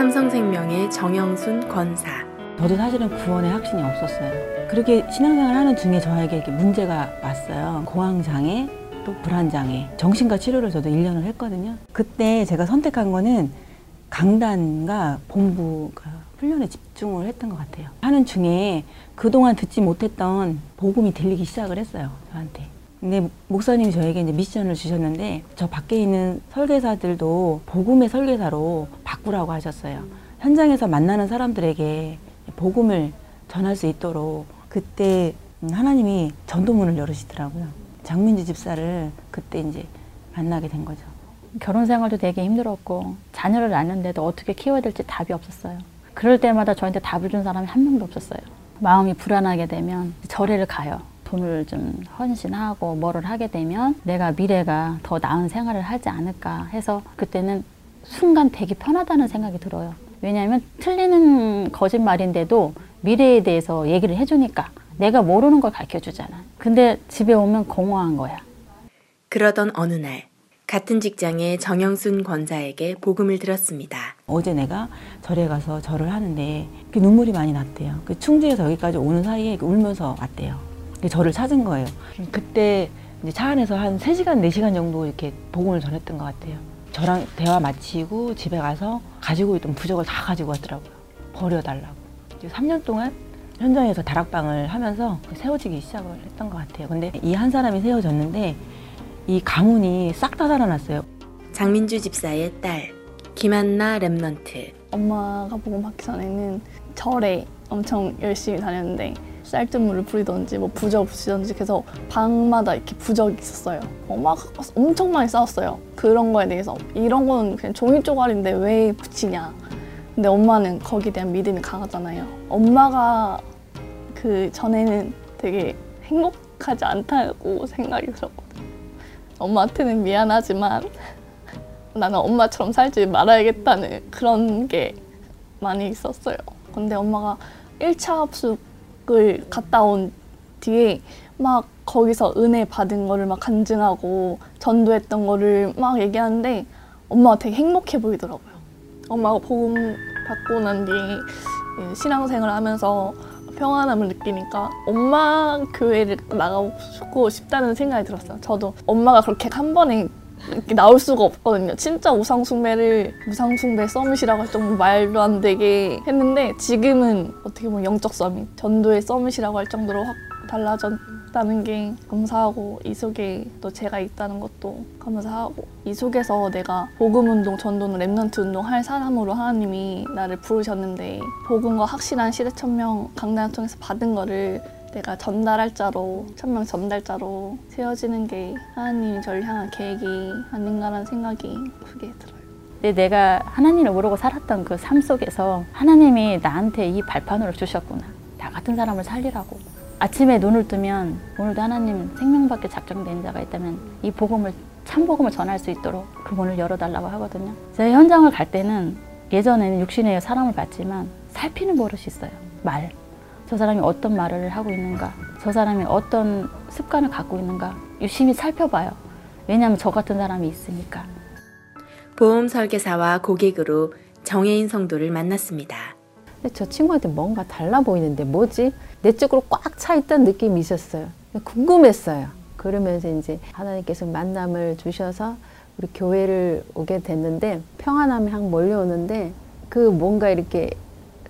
삼성생명의 정영순 권사. 저도 사실은 구원에 확신이 없었어요. 그렇게 신앙생활 하는 중에 저에게 이렇게 문제가 왔어요. 공황장애, 또 불안장애. 정신과 치료를 저도 1년을 했거든요. 그때 제가 선택한 거는 강단과 본부가 훈련에 집중을 했던 것 같아요. 하는 중에 그동안 듣지 못했던 복음이 들리기 시작을 했어요. 저한테. 근데 목사님이 저에게 이제 미션을 주셨는데 저 밖에 있는 설계사들도 복음의 설계사로 바꾸라고 하셨어요. 현장에서 만나는 사람들에게 복음을 전할 수 있도록 그때 하나님이 전도문을 열으시더라고요. 장민주 집사를 그때 이제 만나게 된 거죠. 결혼 생활도 되게 힘들었고 자녀를 낳는데도 어떻게 키워야 될지 답이 없었어요. 그럴 때마다 저한테 답을 준 사람이 한 명도 없었어요. 마음이 불안하게 되면 절에를 가요. 돈을 좀 헌신하고 뭐를 하게 되면 내가 미래가 더 나은 생활을 하지 않을까 해서 그때는 순간 되게 편하다는 생각이 들어요. 왜냐하면 틀리는 거짓말인데도 미래에 대해서 얘기를 해주니까 내가 모르는 걸 가르쳐 주잖아. 근데 집에 오면 공허한 거야. 그러던 어느 날 같은 직장의 정영순 권사에게 복음을 들었습니다. 어제 내가 절에 가서 절을 하는데 눈물이 많이 났대요. 그 충주에서 여기까지 오는 사이에 울면서 왔대요. 저를 찾은 거예요. 그때 차 안에서 한 3시간, 4시간 정도 이렇게 복음을 전했던 것 같아요. 저랑 대화 마치고 집에 가서 가지고 있던 부적을 다 가지고 왔더라고요. 버려달라고. 3년 동안 현장에서 다락방을 하면서 세워지기 시작을 했던 것 같아요. 근데 이 한 사람이 세워졌는데 이 가문이 싹 다 살아났어요. 장민주 집사의 딸 김한나 Remnant 엄마가 복음 받기 전에는 절에 엄청 열심히 다녔는데 쌀뜨물을 부리던지 뭐 부적 붙이던지 그래서 방마다 이렇게 부적이 있었어요. 엄마가 엄청 많이 싸웠어요. 그런 거에 대해서 이런 건 그냥 종이 쪼가리인데 왜 붙이냐. 근데 엄마는 거기에 대한 믿음이 강하잖아요. 엄마가 그 전에는 되게 행복하지 않다고 생각이 들었거든요. 엄마한테는 미안하지만 나는 엄마처럼 살지 말아야겠다는 그런 게 많이 있었어요. 근데 엄마가 1차 합숙 을 갔다 온 뒤에 막 거기서 은혜 받은 거를 막 간증하고 전도했던 거를 막 얘기하는데 엄마가 되게 행복해 보이더라고요. 엄마가 복음 받고 난 뒤에 신앙생활 하면서 평안함을 느끼니까 엄마 교회를 나가고 싶다는 생각이 들었어요. 저도 엄마가 그렇게 한 번에 나올 수가 없거든요. 진짜 우상숭배를 우상숭배 summit이라고 할 정도 말도 안 되게 했는데 지금은 어떻게 보면 영적 summit, 전도의 summit이라고 할 정도로 확 달라졌다는 게 감사하고 이 속에 또 제가 있다는 것도 감사하고 이 속에서 내가 복음 운동, 전도는 Remnant 운동 할 사람으로 하나님이 나를 부르셨는데 복음과 확실한 시대 천명 강단을 통해서 받은 거를 내가 전달할 자로 천명 전달자로 세워지는 게 하나님이 저를 향한 계획이 아닌가라는 생각이 크게 들어요. 근데 내가 하나님을 모르고 살았던 그 삶 속에서 하나님이 나한테 이 발판으로 주셨구나. 나 같은 사람을 살리라고. 아침에 눈을 뜨면 오늘도 하나님 생명밖에 작정된 자가 있다면 이 복음을 참 복음을 전할 수 있도록 그 문을 열어달라고 하거든요. 제가 현장을 갈 때는 예전에는 육신의 사람을 봤지만 살피는 버릇이 있어요. 말. 저 사람이 어떤 말을 하고 있는가, 저 사람이 어떤 습관을 갖고 있는가 유심히 살펴봐요. 왜냐하면 저 같은 사람이 있으니까. 보험 설계사와 고객으로 정혜인 성도를 만났습니다. 근데 저 친구한테 뭔가 달라 보이는데 뭐지? 내 쪽으로 꽉 차 있던 느낌이 있었어요. 궁금했어요. 그러면서 이제 하나님께서 만남을 주셔서 우리 교회를 오게 됐는데 평안함이 확 몰려오는데 그 뭔가 이렇게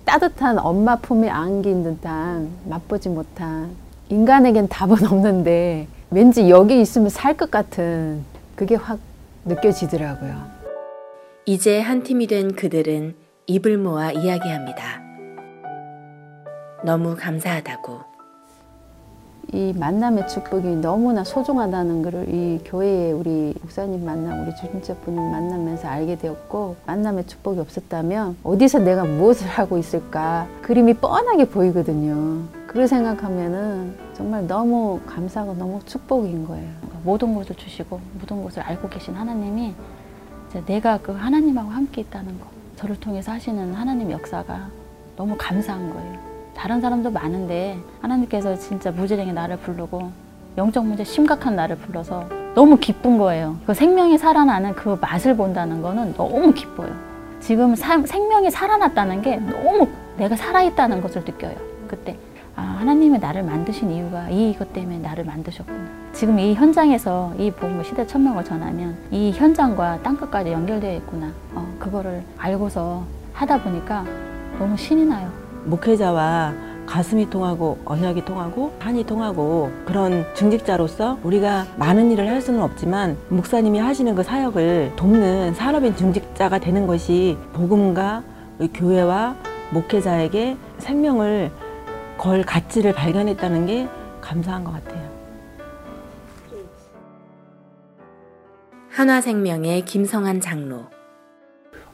따뜻한 엄마 품에 안긴 듯한 맛보지 못한 인간에겐 답은 없는데 왠지 여기 있으면 살 것 같은 그게 확 느껴지더라고요. 이제 한 팀이 된 그들은 입을 모아 이야기합니다. 너무 감사하다고. 이 만남의 축복이 너무나 소중하다는 것을 이 교회에 우리 목사님 만남, 우리 주님자분을 만나면서 알게 되었고 만남의 축복이 없었다면 어디서 내가 무엇을 하고 있을까 그림이 뻔하게 보이거든요. 그걸 생각하면은 정말 너무 감사하고 너무 축복인 거예요. 모든 것을 주시고 모든 것을 알고 계신 하나님이 내가 그 하나님하고 함께 있다는 거 저를 통해서 하시는 하나님 역사가 너무 감사한 거예요. 다른 사람도 많은데 하나님께서 진짜 무지랭이 나를 부르고 영적 문제 심각한 나를 불러서 너무 기쁜 거예요. 그 생명이 살아나는 그 맛을 본다는 거는 너무 기뻐요. 지금 사- 생명이 살아났다는 게 너무 내가 살아있다는 것을 느껴요. 그때 아, 하나님이 나를 만드신 이유가 이것 때문에 나를 만드셨구나. 지금 이 현장에서 이 복음을 시대 천명을 전하면 이 현장과 땅끝까지 연결되어 있구나. 어, 그거를 알고서 하다 보니까 너무 신이 나요. 목회자와 가슴이 통하고 언약이 통하고 한이 통하고 그런 중직자로서 우리가 많은 일을 할 수는 없지만 목사님이 하시는 그 사역을 돕는 산업인 중직자가 되는 것이 복음과 교회와 목회자에게 생명을 걸 가치를 발견했다는 게 감사한 것 같아요. 한화생명의 김성한 장로.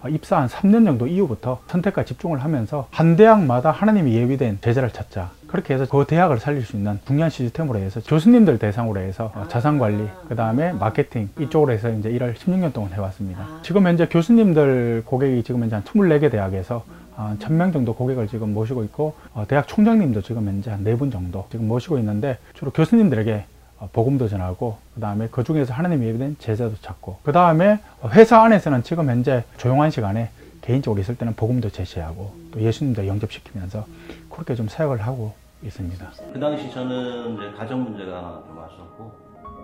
어, 입사 한 3년 정도 이후부터 선택과 집중을 하면서 한 대학마다 하나님이 예비된 제자를 찾자. 그렇게 해서 그 대학을 살릴 수 있는 중요한 시스템으로 해서 교수님들 대상으로 해서 어, 자산 관리, 그 다음에 마케팅 이쪽으로 해서 이제 일을 16년 동안 해왔습니다. 지금 현재 교수님들 고객이 지금 현재 한 24개 대학에서 한 1000명 정도 고객을 지금 모시고 있고 어, 대학 총장님도 지금 현재 한 4분 정도 지금 모시고 있는데 주로 교수님들에게 어, 복음도 전하고 그 다음에 그 중에서 하나님 예비된 제자도 찾고 그 다음에 회사 안에서는 지금 현재 조용한 시간에 개인적으로 있을 때는 복음도 제시하고 또 예수님도 영접시키면서 그렇게 좀 사역을 하고 있습니다. 그 당시 저는 이제 가정 문제가 좀 왔었고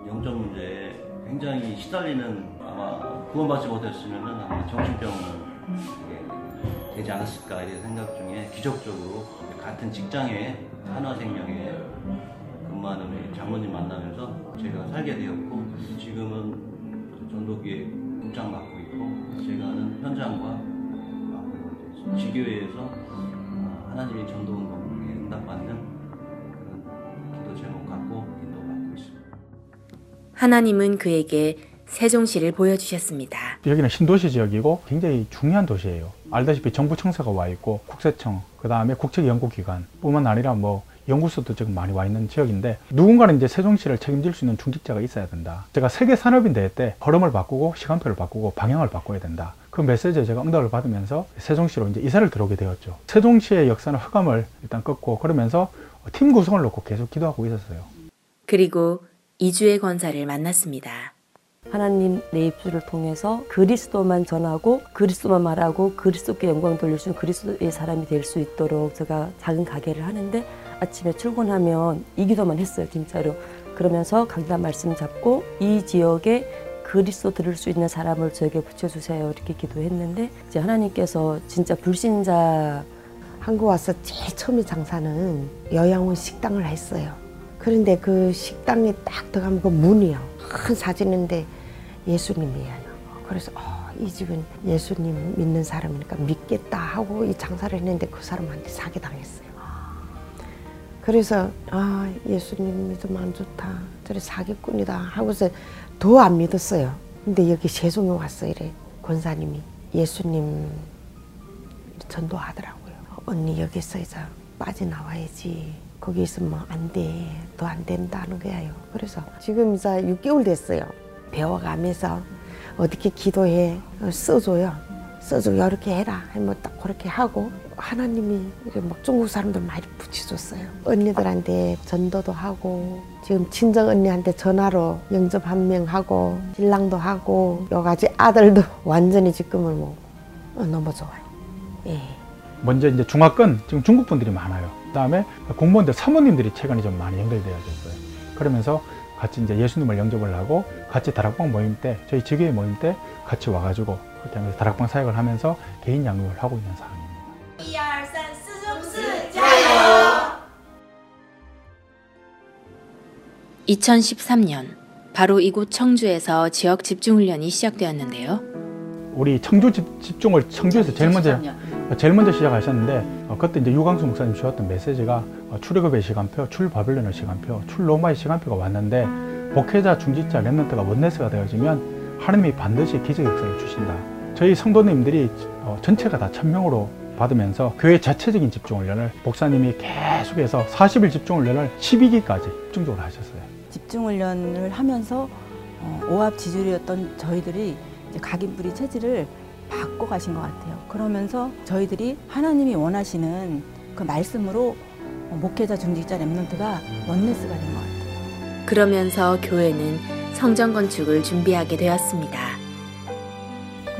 영적 문제에 굉장히 시달리는 아마 구원받지 못했으면은 아마 정신병은 이게 되지 않았을까 이런 생각 중에 기적적으로 같은 직장에 한화생명에 우리 장모님 만나면서 제가 살게 되었고 지금은 그 전도기에 국장 맡고 있고 제가 하는 현장과 지교회에서 아, 하나님의 전도 운동에 응답받는 그런 기도 제목 갖고 인도받고 있습니다. 하나님은 그에게 세종시를 보여주셨습니다. 여기는 신도시 지역이고 굉장히 중요한 도시예요. 알다시피 정부 청사가 와 있고 국세청, 그 다음에 국책연구기관 뿐만 아니라 뭐 연구소도 지금 많이 와 있는 지역인데 누군가는 이제 세종시를 책임질 수 있는 중직자가 있어야 된다. 제가 세계 산업인 대회 때 흐름을 바꾸고 시간표를 바꾸고 방향을 바꿔야 된다. 그 메시지에 제가 응답을 받으면서 세종시로 이제 이사를 들어오게 되었죠. 세종시의 역사는 흑암을 일단 끊고 그러면서 팀 구성을 놓고 계속 기도하고 있었어요. 그리고 이주의 권사를 만났습니다. 하나님 내 입술을 통해서 그리스도만 전하고 그리스도만 말하고 그리스도께 영광 돌릴 수 있는 그리스도의 사람이 될 수 있도록 제가 작은 가게를 하는데 아침에 출근하면 이 기도만 했어요 진짜로 그러면서 강단 말씀 잡고 이 지역에 그리스도 들을 수 있는 사람을 저에게 붙여주세요 이렇게 기도했는데 이제 하나님께서 진짜 불신자 한국 와서 제일 처음에 장사는 여양원 식당을 했어요. 그런데 그 식당에 딱 들어가면 그 문이요. 큰 사진인데 예수님이에요. 그래서 어, 이 집은 예수님 믿는 사람이니까 믿겠다 하고 이 장사를 했는데 그 사람한테 사기 당했어요. 그래서 아 예수님 믿으면 안 좋다. 저래 사기꾼이다 하고서 더 안 믿었어요. 근데 여기 세종에 왔어 이래 권사님이 예수님 전도하더라고요. 언니 여기서 이제 빠져나와야지. 거기 있으면 안 돼. 더안 된다는 거예요. 그래서 지금 이제 6개월 됐어요. 배워가면서 어떻게 기도해. 어, 써줘요. 써줘. 이렇게 해라. 하면 딱 그렇게 하고 하나님이 막 중국 사람들 많이 붙여줬어요. 언니들한테 전도도 하고 지금 친정 언니한테 전화로 영접 한 명 하고 신랑도 하고 여가지 아들도 완전히 지금은 뭐 어, 너무 좋아요. 예. 먼저 이제 중화권 지금 중국 분들이 많아요. 그다음에 공무원들 사모님들이 최근에 좀 많이 연결되어졌어요. 그러면서 같이 이제 예수님을 영접을 하고 같이 다락방 모임 때 저희 지교회 모임 때 같이 와가지고 하면서 다락방 사역을 하면서 개인 양육을 하고 있는 상황입니다. 2013년 바로 이곳 청주에서 지역 집중 훈련이 시작되었는데요. 우리 청주 집, 집중을 청주에서 제일 먼저 제일 먼저 시작하셨는데 어, 그때 이제 유광수 목사님 주셨던 메시지가 어, 출애굽의 시간표, 출바빌론의 시간표, 출 로마의 시간표가 왔는데 목회자, 중직자, 랩런트가 원네스가 되어지면 하나님이 반드시 기적 역사를 주신다. 저희 성도님들이 어, 전체가 다 천명으로 받으면서 교회 자체적인 집중훈련을 목사님이 계속해서 40일 집중훈련을 12기까지 집중적으로 하셨어요. 집중훈련을 하면서 어, 오합 지졸이었던 저희들이 이제 각인뿌리 체질을 바꿔 가신 것 같아요. 그러면서 저희들이 하나님이 원하시는 그 말씀으로 어, 목회자, 중직자, 랩런트가 원네스가 된 것 같아요. 그러면서 교회는 성전 건축을 준비하게 되었습니다.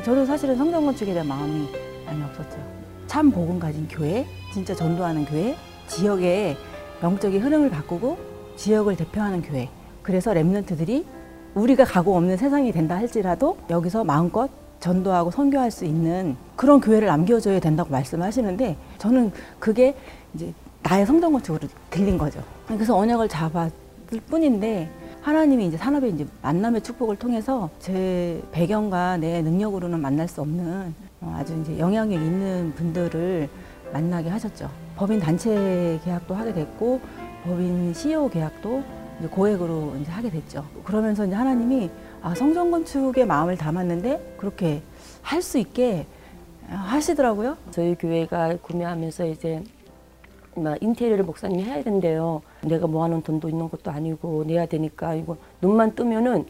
그 저도 사실은 성전 건축에 대한 마음이 많이 없었죠. 참 복음 가진 교회, 진짜 전도하는 교회, 지역의 영적인 흐름을 바꾸고 지역을 대표하는 교회. 그래서 랩런트들이 우리가 가고 없는 세상이 된다 할지라도 여기서 마음껏 전도하고 선교할 수 있는 그런 교회를 남겨줘야 된다고 말씀하시는데 저는 그게 이제 나의 성전 건축으로 들린 거죠. 그래서 언약을 잡았을 뿐인데 하나님이 이제 산업의 이제 만남의 축복을 통해서 제 배경과 내 능력으로는 만날 수 없는 어, 아주 이제 영향력 있는 분들을 만나게 하셨죠. 법인 단체 계약도 하게 됐고 법인 CEO 계약도 이제 고액으로 이제 하게 됐죠. 그러면서 이제 하나님이 아, 성전 건축에 마음을 담았는데 그렇게 할 수 있게 하시더라고요. 저희 교회가 구매하면서 이제 막 인테리어를 목사님이 해야 된대요. 내가 모아놓은 돈도 있는 것도 아니고 내야 되니까 이거 눈만 뜨면은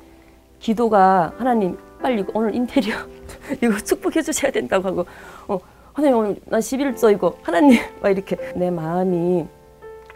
기도가 하나님 빨리 오늘 인테리어 이거 축복해 주셔야 된다고 하고 어 하나님 오늘 나 11조 이거 하나님 막 이렇게 내 마음이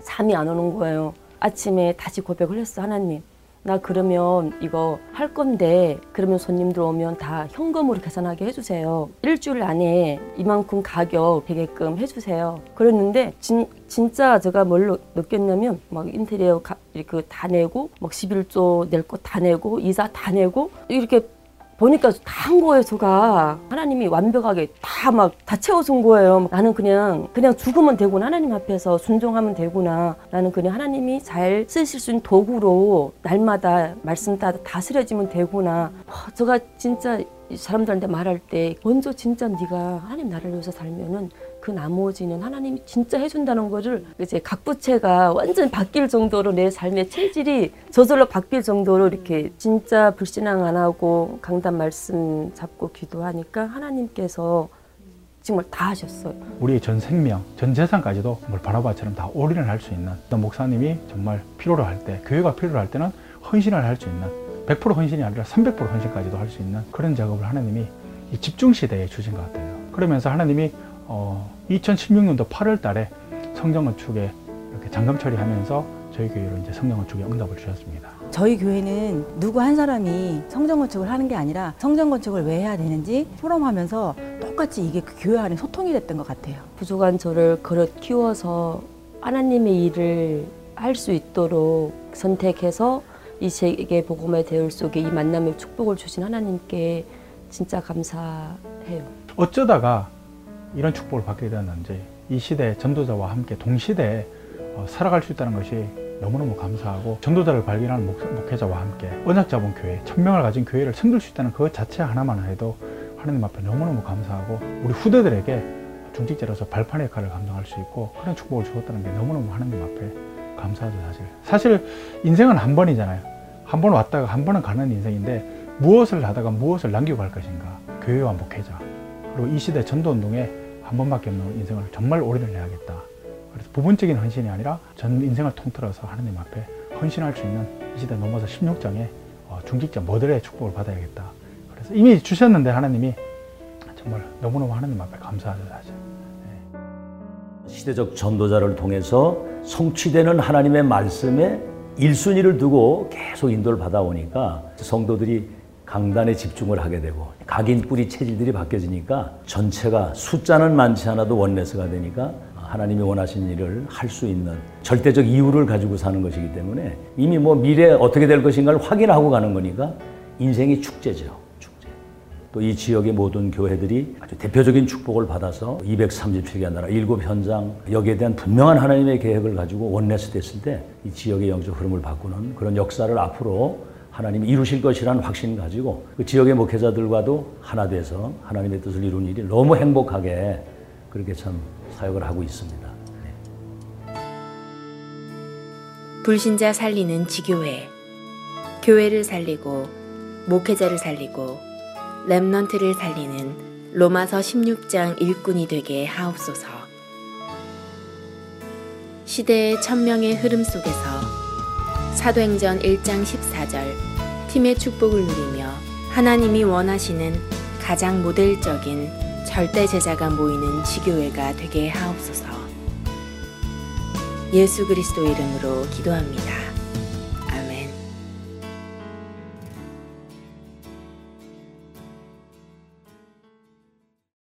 잠이 안 오는 거예요. 아침에 다시 고백을 했어 하나님 나 그러면 이거 할 건데 그러면 손님들 오면 다 현금으로 계산하게 해주세요. 일주일 안에 이만큼 가격 되게끔 해주세요. 그랬는데 진, 진짜 제가 뭘 느꼈냐면 막 인테리어 가, 이렇게 다 내고 막 11조 낼 거 다 내고 이사 다 내고 이렇게 보니까 다 한 거예요, 제가. 하나님이 완벽하게 다 막 다 채워준 거예요. 나는 그냥, 그냥 죽으면 되구나. 하나님 앞에서 순종하면 되구나. 나는 그냥 하나님이 잘 쓰실 수 있는 도구로 날마다 말씀 다 다스려지면 되구나. 와, 제가 진짜 이 사람들한테 말할 때 먼저 진짜 네가 하나님 나라를 위해서 살면은 그 나머지는 하나님이 진짜 해준다는 거를 이제 각 부채가 완전 바뀔 정도로 내 삶의 체질이 저절로 바뀔 정도로 이렇게 진짜 불신앙 안 하고 강단 말씀 잡고 기도하니까 하나님께서 정말 다 하셨어요. 우리의 전 생명, 전 재산까지도 정말 바나바처럼 다 올인을 할 수 있는 목사님이 정말 필요로 할 때, 교회가 필요로 할 때는 헌신을 할 수 있는 100% 헌신이 아니라 300% 헌신까지도 할 수 있는 그런 작업을 하나님이 이 집중 시대에 주신 것 같아요. 그러면서 하나님이 어, 2016년도 8월 달에 성전 건축에 이렇게 잔금 처리하면서 저희 교회로 이제 성전 건축에 응답을 주셨습니다. 저희 교회는 누구 한 사람이 성전 건축을 하는 게 아니라 성전 건축을 왜 해야 되는지 포럼하면서 똑같이 이게 그 교회 안에 소통이 됐던 것 같아요. 부족한 저를 그릇 키워서 하나님의 일을 할 수 있도록 선택해서 이 세계 복음의 대열 속에 이 만남의 축복을 주신 하나님께 진짜 감사해요. 어쩌다가 이런 축복을 받게 되었는지 이 시대 전도자와 함께 동시대에 어, 살아갈 수 있다는 것이 너무너무 감사하고 전도자를 발견하는 목, 목회자와 함께 언약 잡은 교회, 천명을 가진 교회를 섬길 수 있다는 그 자체 하나만 해도 하나님 앞에 너무너무 감사하고 우리 후대들에게 중직자로서 발판 역할을 감당할 수 있고 그런 축복을 주었다는 게 너무너무 하나님 앞에 감사하죠 사실. 사실 인생은 한 번이잖아요. 한 번 왔다가 한 번은 가는 인생인데 무엇을 하다가 무엇을 남기고 갈 것인가. 교회와 목회자. 그리고 이 시대 전도운동에 한 번밖에 없는 인생을 정말 올인을 해야겠다. 그래서 부분적인 헌신이 아니라 전 인생을 통틀어서 하나님 앞에 헌신할 수 있는 이 시대 넘어서 16장의 어, 중직자 모델의 축복을 받아야겠다. 그래서 이미 주셨는데 하나님이 정말 너무너무 하나님 앞에 감사하죠 사실. 시대적 전도자를 통해서 성취되는 하나님의 말씀에 1순위를 두고 계속 인도를 받아오니까 성도들이 강단에 집중을 하게 되고 각인 뿌리 체질들이 바뀌어지니까 전체가 숫자는 많지 않아도 원내스가 되니까 하나님이 원하신 일을 할 수 있는 절대적 이유를 가지고 사는 것이기 때문에 이미 뭐 미래 어떻게 될 것인가를 확인하고 가는 거니까 인생이 축제죠. 또 이 지역의 모든 교회들이 아주 대표적인 축복을 받아서 237개 나라, 일곱 현장 여기에 대한 분명한 하나님의 계획을 가지고 원내스 됐을 때 이 지역의 영적 흐름을 바꾸는 그런 역사를 앞으로 하나님이 이루실 것이라는 확신 가지고 그 지역의 목회자들과도 하나 돼서 하나님의 뜻을 이루는 일이 너무 행복하게 그렇게 참 사역을 하고 있습니다. 불신자 살리는 지교회. 교회를 살리고 목회자를 살리고 랩넌트를 살리는 로마서 16장 일꾼이 되게 하옵소서. 시대의 천명의 흐름 속에서 사도행전 1장 14절 팀의 축복을 누리며 하나님이 원하시는 가장 모델적인 절대 제자가 모이는 지교회가 되게 하옵소서. 예수 그리스도 이름으로 기도합니다.